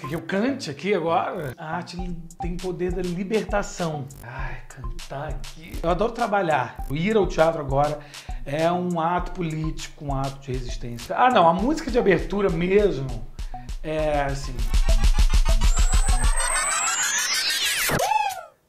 que eu cante aqui agora? A arte tem poder da libertação. Ai, cantar aqui. Eu adoro trabalhar. Ir ao teatro agora é um ato político, um ato de resistência. Ah, não, a música de abertura mesmo é assim.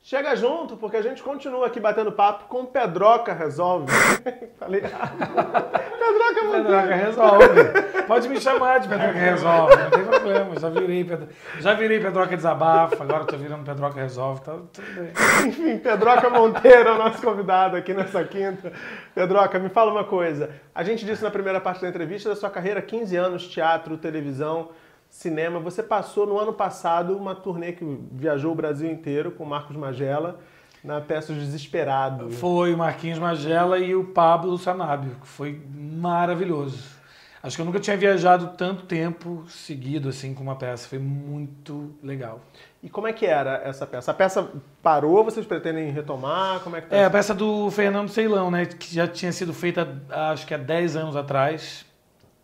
Chega junto, porque a gente continua aqui batendo papo com Pedroca Resolve. Falei errado. Pedroca Monteiro. Pedroca Resolve. Pode me chamar de Pedroca Resolve, não tem problema. Já virei, Pedro... já virei Pedroca Desabafa, agora tô virando Pedroca Resolve, tá tudo bem. Enfim, Pedroca Monteiro é o nosso convidado aqui nessa quinta. Pedroca, me fala uma coisa. A gente disse na primeira parte da entrevista da sua carreira, 15 anos, teatro, televisão cinema. Você passou no ano passado uma turnê que viajou o Brasil inteiro com o Marcos Magela na peça Os Desesperados. Foi o Marquinhos Magela e o Pablo Sanábio, que foi maravilhoso. Acho que eu nunca tinha viajado tanto tempo seguido assim com uma peça. Foi muito legal. E como é que era essa peça? A peça parou? Vocês pretendem retomar? Como é que tá É a peça do Fernando Ceilão, né? Que já tinha sido feita acho que há 10 anos atrás.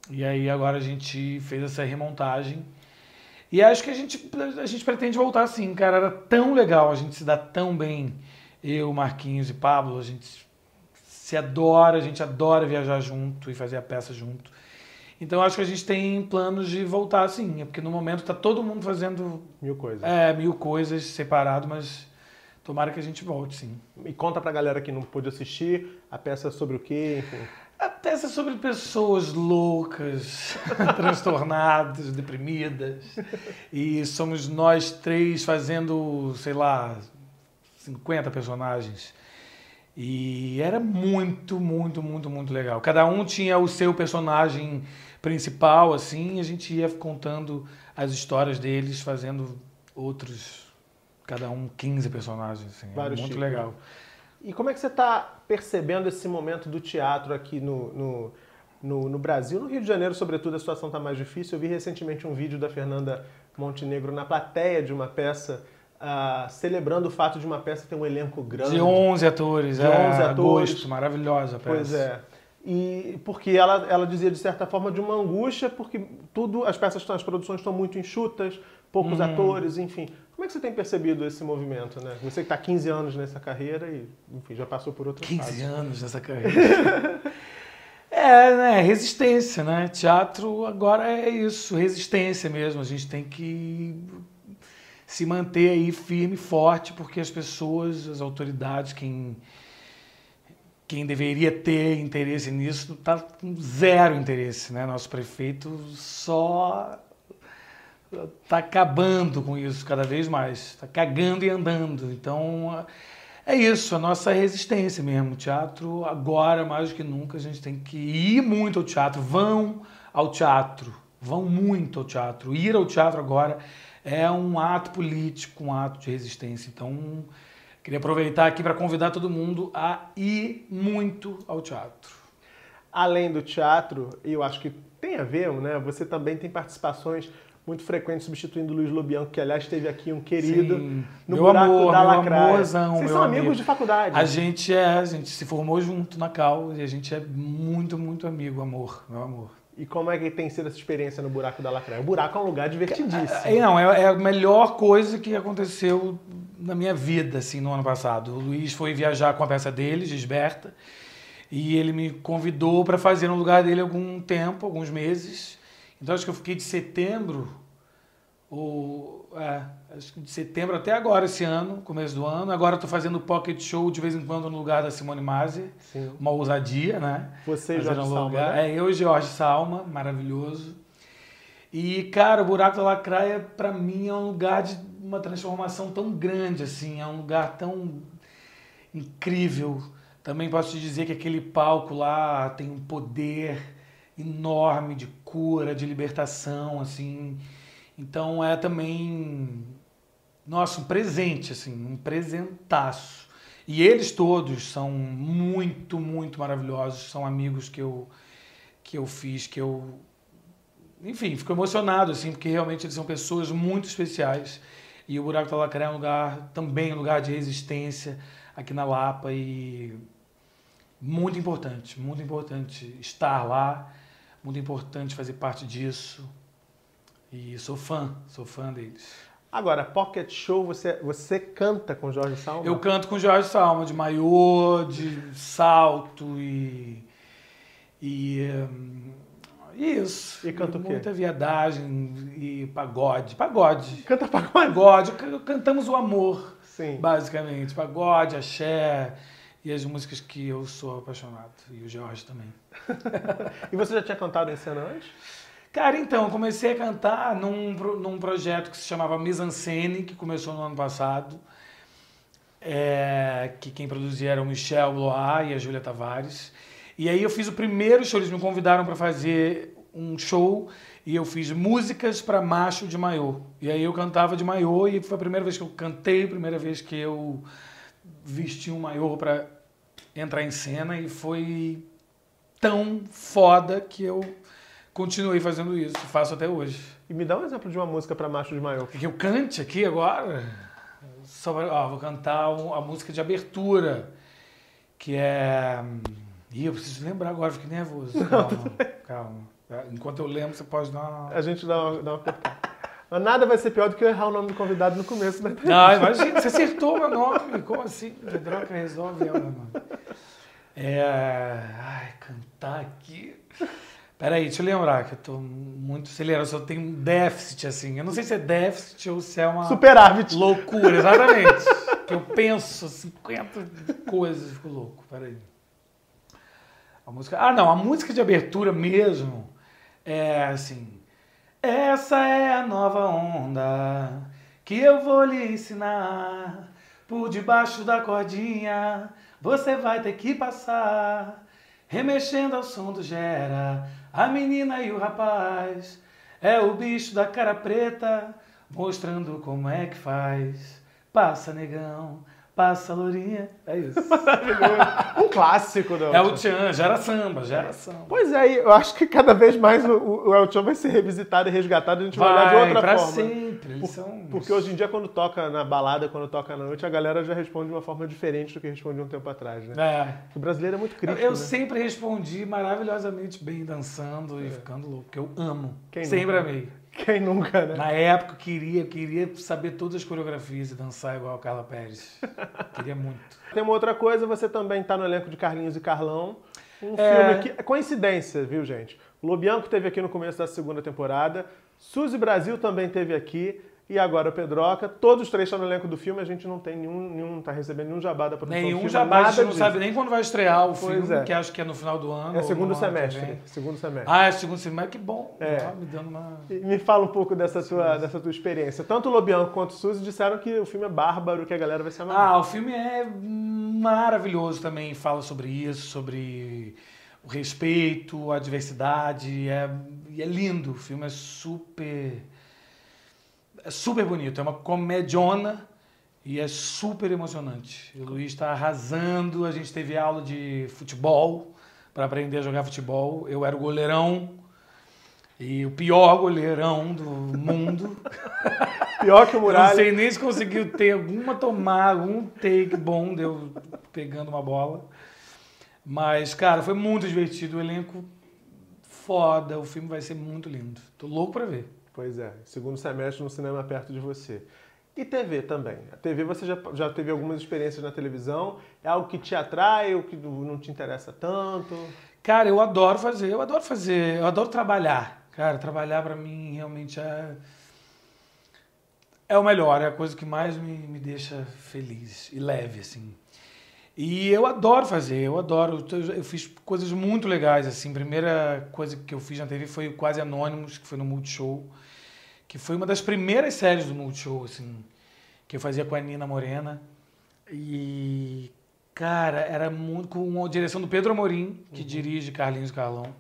E aí agora a gente fez essa remontagem. E acho que a gente, a gente pretende voltar assim, cara. Era tão legal, a gente se dá tão bem. Eu, Marquinhos e Pablo, a gente se adora, a gente adora viajar junto e fazer a peça junto. Então acho que a gente tem planos de voltar assim, é porque no momento tá todo mundo fazendo mil coisas. É, mil coisas separado, mas tomara que a gente volte, sim. E conta pra galera que não pôde assistir, a peça é sobre o quê, enfim. Peça sobre pessoas loucas, transtornadas, deprimidas. E somos nós três fazendo, sei lá, 50 personagens. E era muito, muito, muito, muito legal. Cada um tinha o seu personagem principal, assim, e a gente ia contando as histórias deles, fazendo outros, cada um 15 personagens. Assim. Vários muito tipos. legal. E como é que você está percebendo esse momento do teatro aqui no, no, no, no, Brasil? No Rio de Janeiro, sobretudo, a situação está mais difícil. Eu vi recentemente um vídeo da Fernanda Montenegro na plateia de uma peça Uh, celebrando o fato de uma peça ter um elenco grande. De 11 atores, de 11 é, atores. Agosto, maravilhosa a peça. Pois é. E porque ela, ela dizia, de certa forma, de uma angústia, porque tudo, as peças, as produções estão muito enxutas, poucos hum. atores, enfim. Como é que você tem percebido esse movimento, né? Você que está 15 anos nessa carreira e, enfim, já passou por outras 15 fases. anos nessa carreira. é, né? Resistência, né? Teatro agora é isso, resistência mesmo. A gente tem que se manter aí firme e forte, porque as pessoas, as autoridades, quem, quem deveria ter interesse nisso, está com zero interesse. Né? Nosso prefeito só está acabando com isso cada vez mais, está cagando e andando. Então é isso, a nossa resistência mesmo. O teatro, agora mais do que nunca, a gente tem que ir muito ao teatro. Vão ao teatro, vão muito ao teatro. Ir ao teatro agora é um ato político, um ato de resistência. Então, queria aproveitar aqui para convidar todo mundo a ir muito ao teatro. Além do teatro, eu acho que tem a ver, né? Você também tem participações muito frequentes substituindo o Luiz Lobianco, que aliás esteve aqui um querido Sim. no meu buraco amor, da Lacraia. Amorzão, Vocês são amigo. amigos de faculdade. A gente é, a gente se formou junto na Cal e a gente é muito, muito amigo, amor, meu amor. E como é que tem sido essa experiência no Buraco da Lacraia? O buraco é um lugar divertidíssimo. É, não, é, é, a melhor coisa que aconteceu na minha vida, assim, no ano passado. O Luiz foi viajar com a peça dele, Gisberta, e ele me convidou para fazer no lugar dele algum tempo, alguns meses. Então acho que eu fiquei de setembro, ou, é, acho que de setembro até agora, esse ano, começo do ano. Agora estou fazendo pocket show de vez em quando no lugar da Simone Masi. Uma ousadia, né? Você e Jorge Salma, lugar. Né? É, eu e Jorge Salma, maravilhoso. E, cara, o Buraco da Lacraia, para mim, é um lugar de uma transformação tão grande, assim. É um lugar tão incrível. Também posso te dizer que aquele palco lá tem um poder enorme de cura, de libertação, assim. Então é também nossa, um presente, assim, um presentaço. E eles todos são muito, muito maravilhosos, são amigos que eu, que eu fiz, que eu. Enfim, fico emocionado, assim, porque realmente eles são pessoas muito especiais. E o Buraco da Lacré é um lugar, também um lugar de resistência aqui na Lapa e muito importante, muito importante estar lá, muito importante fazer parte disso. E sou fã, sou fã deles. Agora, Pocket Show, você, você canta com Jorge Salma? Eu canto com Jorge Salma, de maiô, de salto e. E. hum, isso. E canta o quê? Muita viadagem e pagode. Pagode. Canta pagode? Pagode. Cantamos o amor, Sim. basicamente. Pagode, axé e as músicas que eu sou apaixonado. E o Jorge também. E você já tinha cantado em cena antes? Cara, então, eu comecei a cantar num, num projeto que se chamava Mise en Scène, que começou no ano passado. É, que quem produzia era o Michel Blois e a Júlia Tavares. E aí eu fiz o primeiro show, eles me convidaram para fazer um show e eu fiz músicas para macho de maiô. E aí eu cantava de maiô e foi a primeira vez que eu cantei, a primeira vez que eu vesti um maiô para entrar em cena e foi tão foda que eu continuei fazendo isso, faço até hoje. E me dá um exemplo de uma música pra macho de maior. Que eu cante aqui agora? Só, ó, vou cantar a música de abertura, que é. Ih, eu preciso lembrar agora, fiquei nervoso. Calma, calma. Enquanto eu lembro, você pode dar uma. A gente dá uma, dá uma nada vai ser pior do que eu errar o nome do convidado no começo da entrevista. Não, imagina, você acertou meu nome. Como assim? Pedroca resolve ela, mano. É. Ai, cantar aqui. Peraí, deixa eu lembrar que eu tô muito acelerado, eu só tenho um déficit, assim. Eu não sei se é déficit ou se é uma. Superávit. Loucura, exatamente. que eu penso 50 coisas e fico louco. Peraí. A música. Ah, não, a música de abertura mesmo é assim. Essa é a nova onda que eu vou lhe ensinar. Por debaixo da cordinha você vai ter que passar. Remexendo ao som do gera, a menina e o rapaz. É o bicho da cara preta, mostrando como é que faz. Passa, negão, passa, lourinha. É isso. Um clássico do É o Tchan, já era samba, já era samba. Pois é, eu acho que cada vez mais o, o El Chan vai ser revisitado e resgatado e a gente vai, olhar de Vai, outra pra forma. sempre. Por- são... Porque hoje em dia, quando toca na balada, quando toca na noite, a galera já responde de uma forma diferente do que respondia um tempo atrás, né? É. O brasileiro é muito Eu, crítico, eu né? sempre respondi maravilhosamente bem dançando e ficando louco, porque eu amo. É. Quem sempre nunca? amei. Quem nunca, né? Na época eu queria, eu queria saber todas as coreografias e dançar igual a Carla Pérez. queria muito. Tem uma outra coisa, você também está no elenco de Carlinhos e Carlão. Um É. filme que. É coincidência, viu, gente? O Lobianco teve aqui no começo da segunda temporada. Suzy Brasil também teve aqui. E agora o Pedroca. Todos os três estão no elenco do filme. A gente não tem nenhum, nenhum tá recebendo nenhum jabá da produção do Nenhum filme. jabá, a gente não disso. sabe nem quando vai estrear o Pois filme, é. que acho que é no final do ano. É segundo semestre. Segundo semestre. Ah, é segundo semestre, que bom. É. Tá me dando uma... Me fala um pouco dessa tua, dessa tua experiência. Tanto o Lobianco quanto o Suzy disseram que o filme é bárbaro, que a galera vai se amarrar. Ah, o filme é maravilhoso também, fala sobre isso, sobre o respeito, a diversidade, é, e é lindo, o filme é super é super bonito, é uma comediona e é super emocionante. O Luiz está arrasando, a gente teve aula de futebol para aprender a jogar futebol. Eu era o goleirão e o pior goleirão do mundo. Pior que o Eu não Muralha. sei nem se conseguiu ter alguma tomada, algum take bom de eu pegando uma bola. Mas, cara, foi muito divertido. O elenco foda. O filme vai ser muito lindo. Tô louco pra ver. Pois é, segundo semestre no cinema perto de você. E TV também. A TV você já, já teve algumas experiências na televisão. É algo que te atrai ou que não te interessa tanto? Cara, eu adoro fazer. Eu adoro fazer. Eu adoro trabalhar. Cara, trabalhar pra mim realmente é. É o melhor. É a coisa que mais me, me deixa feliz e leve, assim. E eu adoro fazer, eu adoro. Eu, eu fiz coisas muito legais, assim. A primeira coisa que eu fiz na TV foi Quase Anônimos, que foi no Multishow. Que foi uma das primeiras séries do Multishow, assim. Que eu fazia com a Nina Morena. E, cara, era muito com a direção do Pedro Amorim, que dirige Carlinhos Carlão.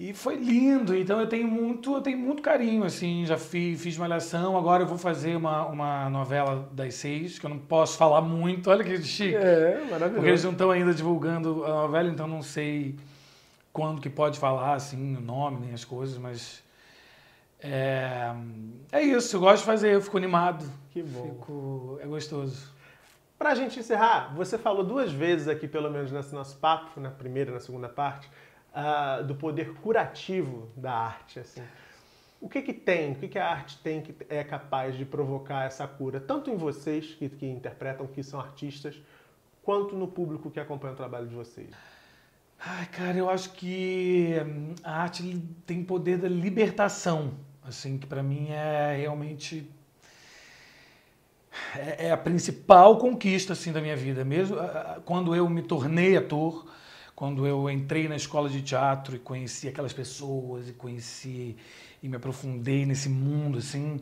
E foi lindo, então eu tenho muito, eu tenho muito carinho, assim, já fiz, fiz Malhação, agora eu vou fazer uma, uma novela das seis, que eu não posso falar muito, olha que chique. É, Porque eles maravilhoso. não estão ainda divulgando a novela, então não sei quando que pode falar, assim, o nome, nem as coisas, mas... É, é isso, eu gosto de fazer, eu fico animado. Que bom. Fico, é gostoso. Pra gente encerrar, você falou duas vezes aqui, pelo menos nesse nosso papo, na primeira e na segunda parte, ah, do poder curativo da arte, assim. O que, que tem, o que, que a arte tem que é capaz de provocar essa cura, tanto em vocês que, que interpretam, que são artistas, quanto no público que acompanha o trabalho de vocês? Ai, cara, eu acho que hum, a arte tem poder da libertação, assim, que para mim é realmente é, é a principal conquista assim da minha vida, mesmo quando eu me tornei ator, quando eu entrei na escola de teatro e conheci aquelas pessoas e conheci e me aprofundei nesse mundo assim,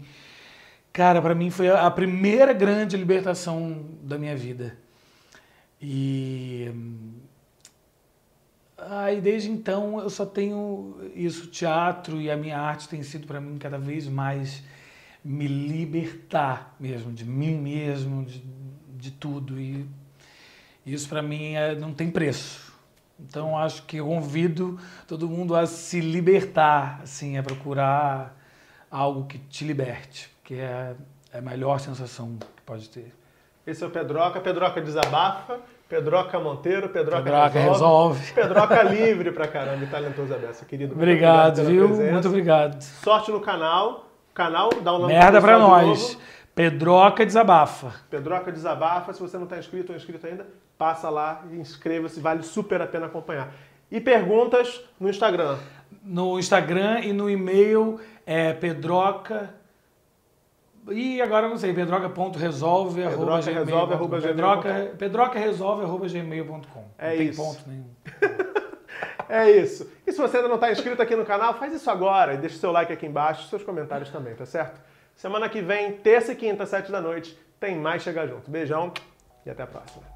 cara, para mim foi a primeira grande libertação da minha vida. E aí desde então eu só tenho isso, teatro e a minha arte tem sido para mim cada vez mais me libertar mesmo de mim mesmo, de, de tudo e isso para mim é, não tem preço. Então acho que eu convido todo mundo a se libertar, assim, a procurar algo que te liberte, que é, é a melhor sensação que pode ter. Esse é o Pedroca. Pedroca desabafa. Pedroca Monteiro, Pedroca, Pedroca resolve. resolve. Pedroca livre pra caramba e talentoso aberto, querido. Obrigado, obrigado viu? Presença. Muito obrigado. Sorte no canal. Canal, dá um Merda pra nós. De Pedroca Desabafa. Pedroca Desabafa. Se você não está inscrito ou inscrito ainda, passa lá e inscreva-se. Vale super a pena acompanhar. E perguntas no Instagram. No Instagram e no e-mail é pedroca e agora não sei, pedroca.resolve pedroca resolve, arroba pedroca, pedroca resolve arroba gmail.com. É não isso. Ponto nenhum. é isso. E se você ainda não está inscrito aqui no canal, faz isso agora e deixa seu like aqui embaixo, seus comentários também, tá certo? Semana que vem, terça e quinta, sete da noite, tem mais Chegar Junto. Beijão e até a próxima.